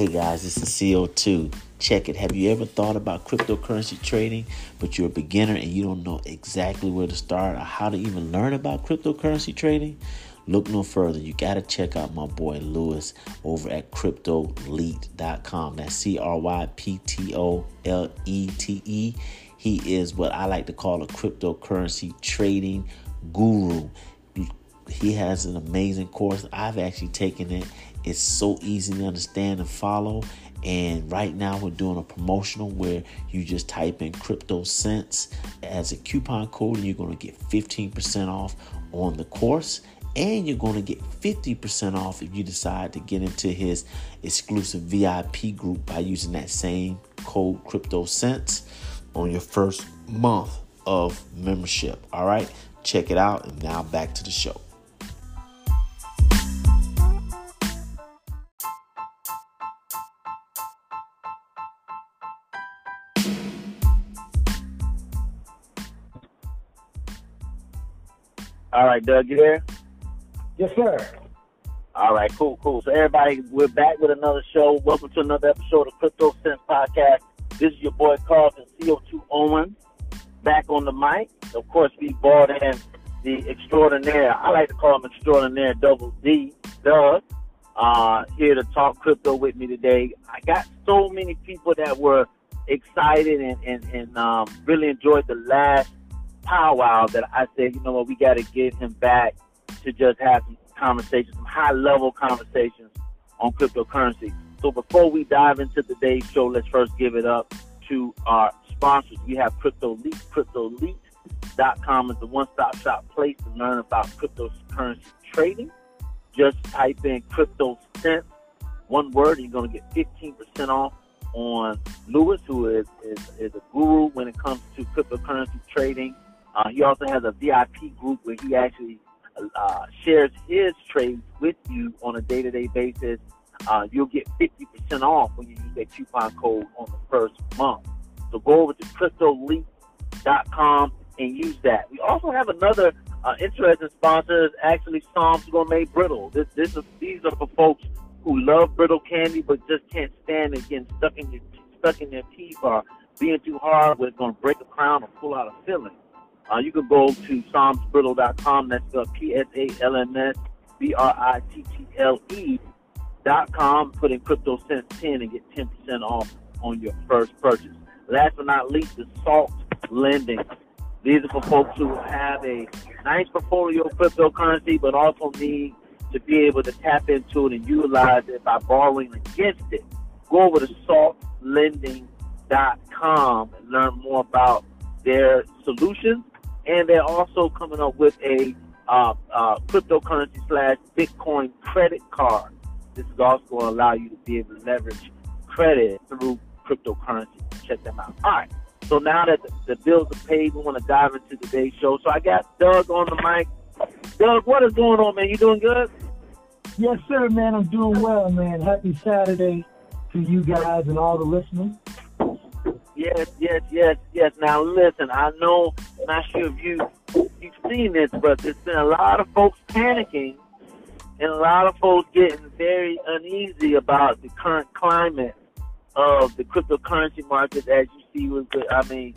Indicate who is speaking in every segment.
Speaker 1: Hey guys, this is CO2. Check it. Have you ever thought about cryptocurrency trading, but you're a beginner and you don't know exactly where to start or how to even learn about cryptocurrency trading? Look no further. You got to check out my boy Lewis over at cryptolete.com. That's C R Y P T O L E T E. He is what I like to call a cryptocurrency trading guru. He has an amazing course. I've actually taken it. It's so easy to understand and follow. And right now we're doing a promotional where you just type in crypto cents as a coupon code and you're going to get 15% off on the course and you're going to get 50% off if you decide to get into his exclusive VIP group by using that same code crypto cents on your first month of membership. All right, check it out. And now back to the show.
Speaker 2: All right, Doug, you there?
Speaker 3: Yes, sir.
Speaker 2: All right, cool, cool. So everybody, we're back with another show. Welcome to another episode of Crypto Sense Podcast. This is your boy Carlton CO2 Owen back on the mic. Of course, we brought in the extraordinaire. I like to call him extraordinaire Double D, Doug, uh, here to talk crypto with me today. I got so many people that were excited and, and, and um, really enjoyed the last powwow that I said, you know what, we got to get him back to just have some conversations, some high level conversations on cryptocurrency. So before we dive into today's show, let's first give it up to our sponsors. We have Crypto CryptoLeap. CryptoLeap.com is the one-stop shop place to learn about cryptocurrency trading. Just type in crypto cents, one word, and you're going to get 15% off on Lewis, who is, is, is a guru when it comes to cryptocurrency trading. Uh, he also has a VIP group where he actually uh, shares his trades with you on a day-to-day basis. Uh, you'll get 50% off when you use that coupon code on the first month. So go over to cryptoleap.com and use that. We also have another uh, interesting sponsor. Is actually Psalms Gourmet Brittle. This, this is, these are for folks who love brittle candy but just can't stand it getting stuck in your stuck in their teeth or being too hard where it's going to break a crown or pull out a filling. Uh, you can go to psalmsbrittle.com. That's spelled P-S-A-L-M-S-B-R-I-T-T-L-E dot com. Put in crypto cents 10 and get 10% off on your first purchase. Last but not least, the Salt Lending. These are for folks who have a nice portfolio of cryptocurrency, but also need to be able to tap into it and utilize it by borrowing against it. Go over to saltlending.com and learn more about their solutions and they're also coming up with a uh, uh, cryptocurrency slash Bitcoin credit card. This is also going to allow you to be able to leverage credit through cryptocurrency. Check them out. All right. So now that the, bills are paid, we want to dive into today's show. So I got Doug on the mic. Doug, what is going on, man? You doing good?
Speaker 3: Yes, sir, man. I'm doing well, man. Happy Saturday to you guys and all the listeners.
Speaker 2: Yes, yes, yes, yes. Now listen, I know, not sure if you you've seen this, but there's been a lot of folks panicking, and a lot of folks getting very uneasy about the current climate of the cryptocurrency market. As you see, with I mean,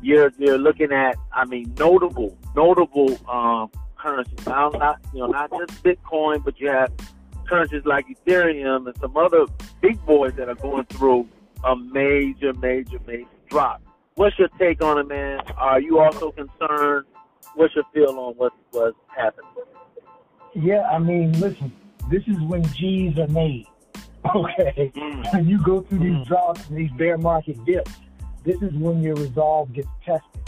Speaker 2: you're you're looking at, I mean, notable, notable um, currencies. Now, not you know, not just Bitcoin, but you have currencies like Ethereum and some other big boys that are going through a major, major, major drop. What's your take on it, man? Are you also concerned? What's your feel on what was happening?
Speaker 3: Yeah, I mean, listen, this is when G's are made. Okay, mm. when you go through these mm. drops and these bear market dips, this is when your resolve gets tested.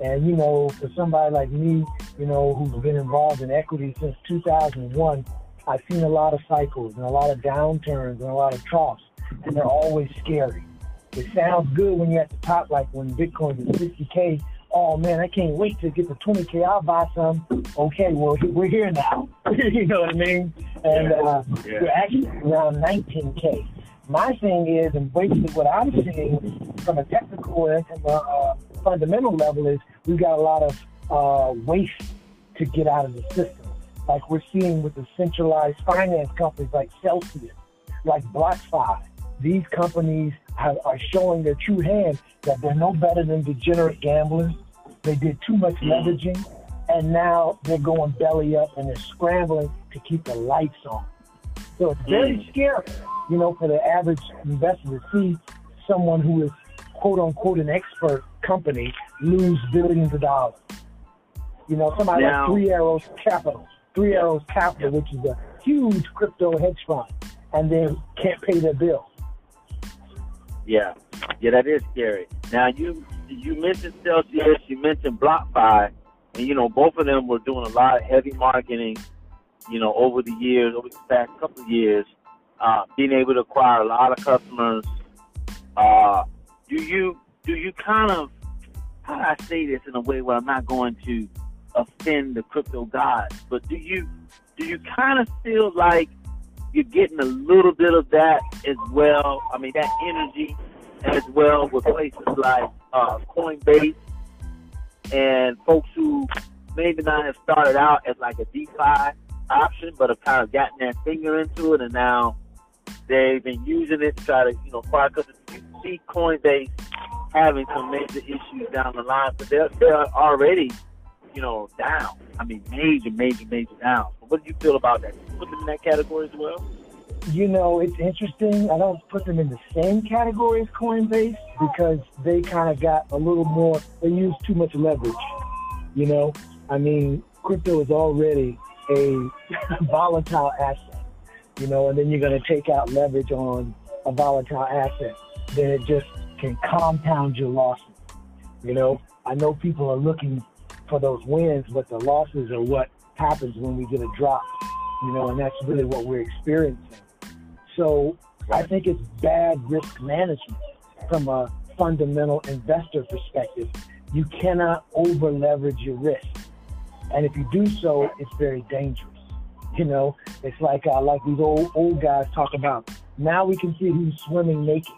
Speaker 3: And you know, for somebody like me, you know, who's been involved in equity since 2001, I've seen a lot of cycles and a lot of downturns and a lot of troughs and they're always scary. It sounds good when you're at the top, like when Bitcoin is 50K. Oh man, I can't wait to get to 20K. I'll buy some. Okay, well, we're here now. you know what I mean? And uh, yeah. we're actually around 19K. My thing is, and basically what I'm seeing from a technical and from a uh, fundamental level is we've got a lot of uh, waste to get out of the system. Like we're seeing with the centralized finance companies like Celsius, like BlockFi, these companies have, are showing their true hand that they're no better than degenerate gamblers. They did too much mm. leveraging, and now they're going belly up and they're scrambling to keep the lights on. So it's very mm. scary, you know, for the average investor to see someone who is quote unquote an expert company lose billions of dollars. You know, somebody now, like Three Arrows Capital, Three Arrows Capital, which is a huge crypto hedge fund, and they can't pay their bills.
Speaker 2: Yeah, yeah, that is scary. Now you you mentioned Celsius, you mentioned BlockFi, and you know both of them were doing a lot of heavy marketing. You know, over the years, over the past couple of years, uh, being able to acquire a lot of customers. Uh, do you do you kind of how do I say this in a way where I'm not going to offend the crypto gods, but do you do you kind of feel like you're getting a little bit of that as well? I mean, that energy as well with places like uh, Coinbase and folks who maybe not have started out as like a DeFi option, but have kind of gotten their finger into it, and now they've been using it to try to you know acquire. Because you see Coinbase having some major issues down the line, but they're they're already you know down. I mean, major, major, major down. What do you feel about that? Put them in that category as well.
Speaker 3: You know, it's interesting. I don't put them in the same category as Coinbase because they kind of got a little more. They use too much leverage. You know, I mean, crypto is already a volatile asset. You know, and then you're going to take out leverage on a volatile asset, then it just can compound your losses. You know, I know people are looking for those wins, but the losses are what happens when we get a drop. You know, and that's really what we're experiencing. So I think it's bad risk management from a fundamental investor perspective. You cannot over leverage your risk. And if you do so, it's very dangerous. You know, it's like uh, like these old old guys talk about. Now we can see who's swimming naked.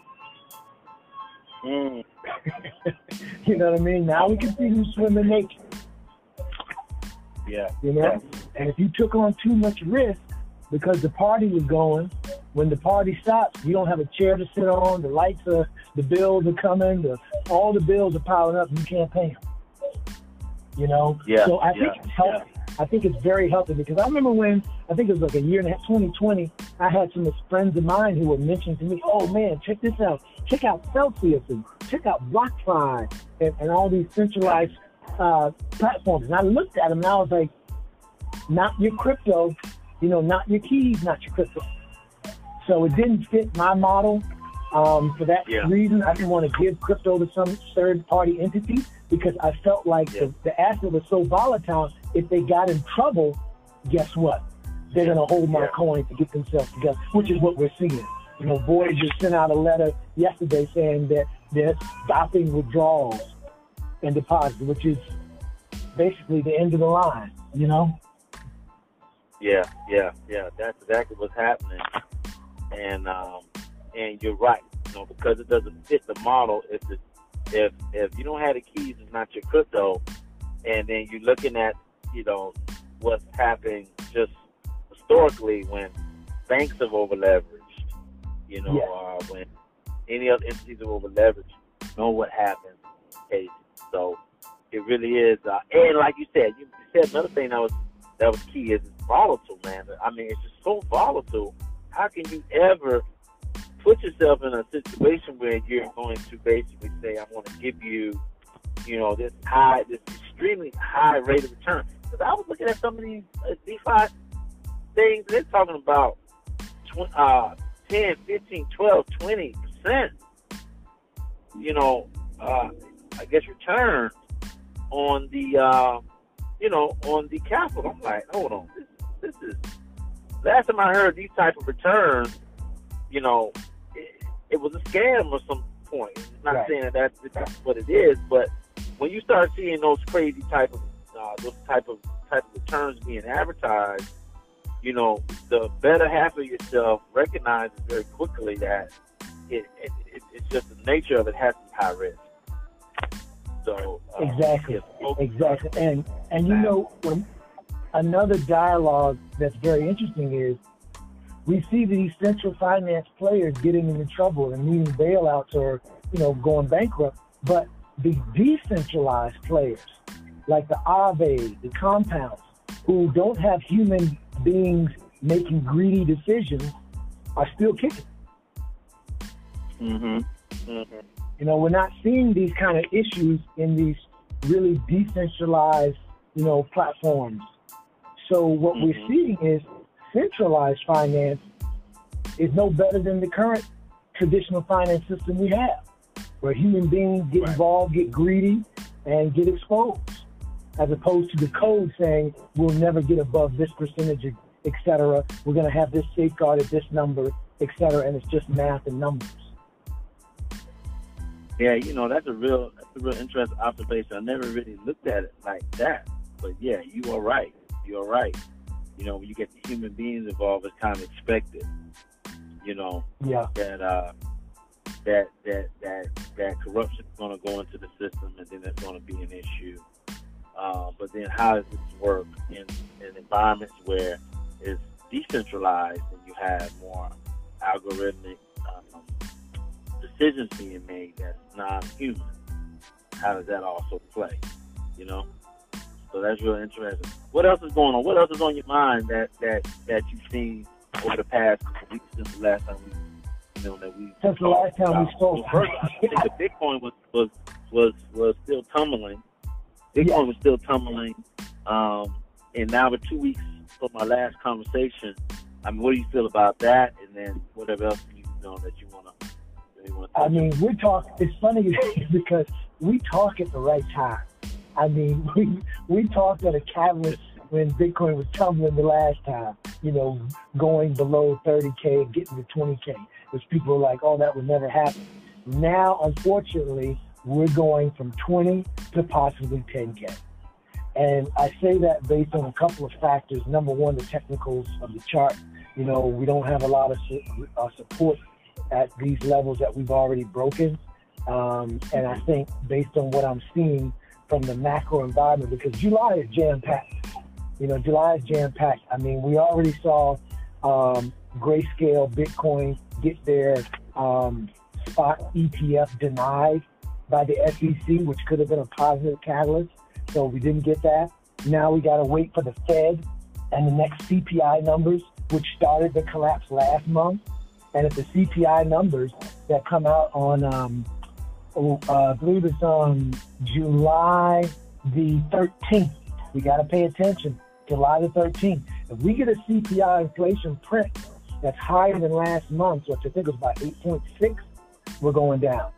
Speaker 3: Mm. you know what I mean? Now we can see who's swimming naked.
Speaker 2: Yeah.
Speaker 3: You know? Yeah. And if you took on too much risk because the party was going, when the party stops, you don't have a chair to sit on, the lights are, the bills are coming, the, all the bills are piling up, and you can't pay them. You know?
Speaker 2: Yeah.
Speaker 3: So I
Speaker 2: yeah.
Speaker 3: think it's healthy. Yeah. I think it's very healthy because I remember when I think it was like a year and a half, 2020. I had some friends of mine who were mentioning to me, "Oh man, check this out! Check out Celsius and check out BlockFi and, and all these centralized uh, platforms." And I looked at them and I was like, "Not your crypto, you know, not your keys, not your crypto." So it didn't fit my model. Um, for that yeah. reason, I didn't want to give crypto to some third party entity because I felt like yeah. the, the asset was so volatile. If they got in trouble, guess what? They're going to hold my yeah. coin to get themselves together, which is what we're seeing. You know, Voyager sent out a letter yesterday saying that they're stopping withdrawals and deposits, which is basically the end of the line, you know?
Speaker 2: Yeah, yeah, yeah. That's exactly what's happening. And um, and you're right, you know, because it doesn't fit the model. If the, if if you don't have the keys, it's not your crypto. And then you're looking at, you know, what's happening just historically when banks have over leveraged, you know, uh, when any other entities have over leveraged, know what happens. Okay, so it really is. Uh, and like you said, you said another thing that was that was key is volatile, man. I mean, it's just so volatile. How can you ever put yourself in a situation where you're going to basically say, "I'm going to give you, you know, this high, this extremely high rate of return"? Because I was looking at some of these uh, DeFi things, they're talking about tw- uh, 10, 15, 12, 20 percent. You know, uh, I guess return on the, uh, you know, on the capital. I'm like, hold on, this, this is last time I heard these type of returns. You know, it, it was a scam at some point. I'm not right. saying that that's, that's what it is, but when you start seeing those crazy type of uh, those type of type of returns being advertised, you know, the better half of yourself recognizes very quickly that it, it, it it's just the nature of it has to be high risk. So
Speaker 3: uh, exactly, exactly, and and you know when another dialogue that's very interesting is we see these central finance players getting into trouble and needing bailouts or, you know, going bankrupt. But the decentralized players, like the Aave, the compounds, who don't have human beings making greedy decisions, are still kicking.
Speaker 2: Mm-hmm. Mm-hmm.
Speaker 3: You know, we're not seeing these kind of issues in these really decentralized, you know, platforms. So what mm-hmm. we're seeing is centralized finance is no better than the current traditional finance system we have, where human beings get right. involved, get greedy, and get exposed, as opposed to the code saying we'll never get above this percentage, et cetera. We're going to have this safeguard at this number, et cetera, and it's just math and numbers.
Speaker 2: Yeah, you know that's a real that's a real interesting observation. I never really looked at it like that, but yeah, you are right. You are right. You know, when you get the human beings involved, it's kind of expected. You know,
Speaker 3: yeah,
Speaker 2: that uh, that that that that corruption is going to go into the system, and then it's going to be an issue. Uh, but then, how does this work in, in environments where it's decentralized and you have more algorithmic decisions being made that's non-human? How does that also play? You know. So that's real interesting. What else is going on? What else is on your mind that that that you've seen over the past couple weeks since the last time we, you know, that we
Speaker 3: since the last time we spoke?
Speaker 2: Well, first, I think the Bitcoin was was was was still tumbling. Bitcoin yeah. was still tumbling, um, and now with two weeks from my last conversation, I mean, what do you feel about that? And then whatever else you know that you.
Speaker 3: I mean, we talk. It's funny because we talk at the right time. I mean, we we talked at a catalyst when Bitcoin was tumbling the last time, you know, going below 30K and getting to 20K, which people were like, oh, that would never happen. Now, unfortunately, we're going from 20 to possibly 10K. And I say that based on a couple of factors. Number one, the technicals of the chart. You know, we don't have a lot of uh, support at these levels that we've already broken. Um, and I think based on what I'm seeing, from the macro environment because July is jam packed. You know, July is jam packed. I mean, we already saw um, Grayscale Bitcoin get their um, spot ETF denied by the SEC, which could have been a positive catalyst. So we didn't get that. Now we got to wait for the Fed and the next CPI numbers, which started the collapse last month. And if the CPI numbers that come out on um, uh, I believe it's on July the 13th. We got to pay attention. July the 13th. If we get a CPI inflation print that's higher than last month, which I think was about 8.6, we're going down.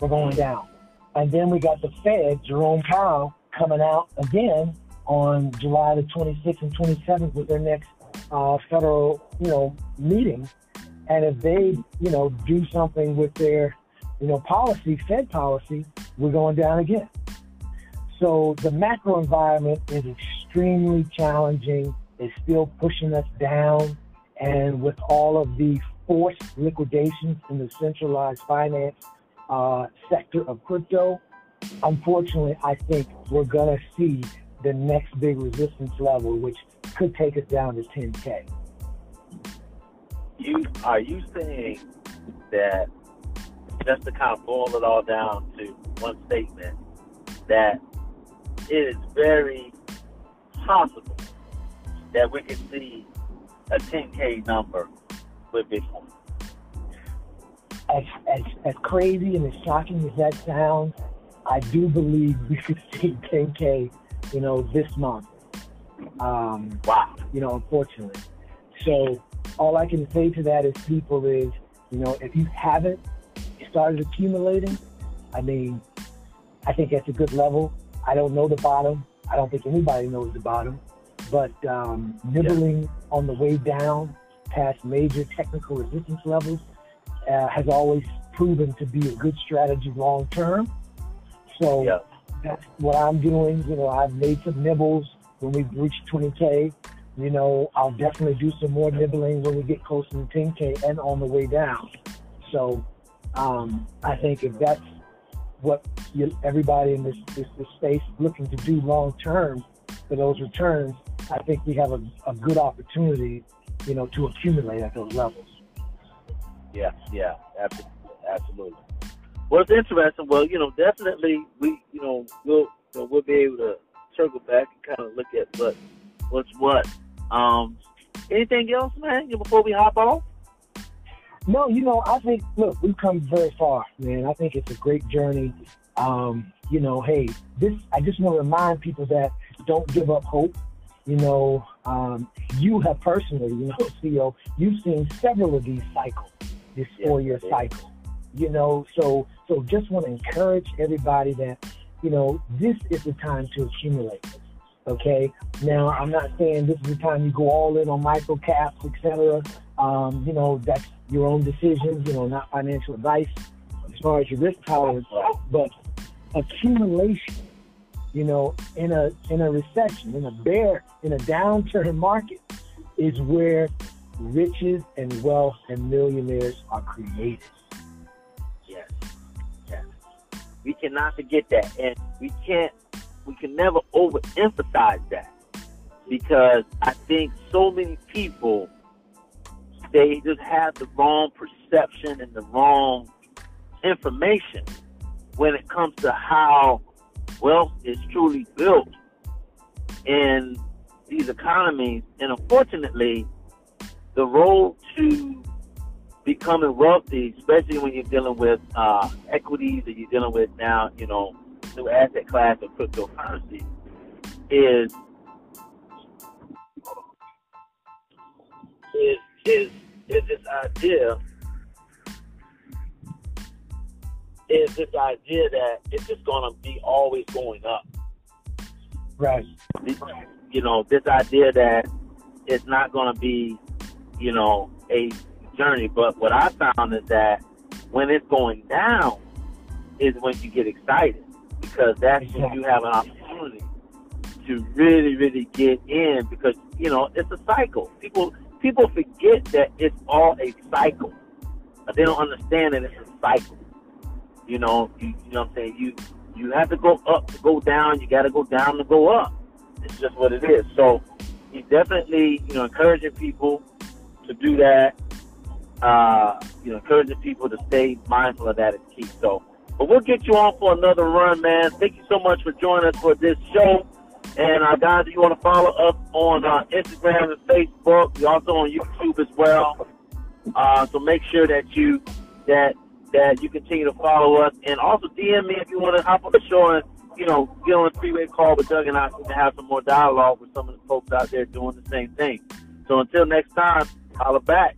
Speaker 3: We're going down. And then we got the Fed, Jerome Powell, coming out again on July the 26th and 27th with their next uh, federal, you know, meeting. And if they, you know, do something with their you know, policy, Fed policy, we're going down again. So the macro environment is extremely challenging. It's still pushing us down. And with all of the forced liquidations in the centralized finance uh, sector of crypto, unfortunately, I think we're going to see the next big resistance level, which could take us down to 10K.
Speaker 2: You are you saying that just to kind of boil it all down to one statement, that it is very possible that we can see a 10K number with Bitcoin.
Speaker 3: As, as, as crazy and as shocking as that sounds, I do believe we could see 10K, you know, this month. Um,
Speaker 2: wow.
Speaker 3: You know, unfortunately. So all I can say to that is people is, you know, if you haven't started accumulating, I mean, I think that's a good level. I don't know the bottom. I don't think anybody knows the bottom. But um, nibbling yeah. on the way down past major technical resistance levels uh, has always proven to be a good strategy long term. So yeah. that's what I'm doing. You know, I've made some nibbles when we reach 20K. You know, I'll definitely do some more nibbling when we get closer to 10K and on the way down. So um, I think if that's what you, everybody in this, this, this space is looking to do long term for those returns, I think we have a, a good opportunity you know, to accumulate at those levels.
Speaker 2: Yeah, yeah, absolutely, absolutely. Well, it's interesting. Well, you know, definitely we, you know, we'll you know, we'll be able to circle back and kind of look at what what's what. Um, anything else, man? Before we hop off.
Speaker 3: No, you know, I think look, we've come very far, man. I think it's a great journey. Um, you know, hey, this I just want to remind people that don't give up hope. You know, um, you have personally, you know, CEO, you've seen several of these cycles, this four-year cycle. You know, so so just want to encourage everybody that, you know, this is the time to accumulate. Okay. Now, I'm not saying this is the time you go all in on micro caps, etc. Um, you know, that's your own decisions. You know, not financial advice as far as your risk tolerance, but accumulation. You know, in a in a recession, in a bear, in a downturn market, is where riches and wealth and millionaires are created.
Speaker 2: We cannot forget that, and we can't we can never overemphasize that because I think so many people they just have the wrong perception and the wrong information when it comes to how wealth is truly built in these economies. And unfortunately, the road to becoming wealthy, especially when you're dealing with uh, equities that you're dealing with now, you know, new asset class of cryptocurrency is is is is this idea is this idea that it's just gonna be always going up.
Speaker 3: Right.
Speaker 2: You know, this idea that it's not gonna be, you know, a journey. But what I found is that when it's going down is when you get excited because that's when you have an opportunity to really, really get in because you know it's a cycle. People people forget that it's all a cycle. But they don't understand that it's a cycle. You know, you, you know what I'm saying? You you have to go up to go down. You got to go down to go up. It's just what it is. So he's definitely you know encouraging people to do that. Uh, you know, encouraging people to stay mindful of that is key. So but we'll get you on for another run, man. Thank you so much for joining us for this show. And uh, guys, if you want to follow us on uh, Instagram and Facebook, we're also on YouTube as well. Uh, so make sure that you that that you continue to follow us, and also DM me if you want to hop on the show and you know get on a three-way call with Doug and I to have some more dialogue with some of the folks out there doing the same thing. So until next time, holla back.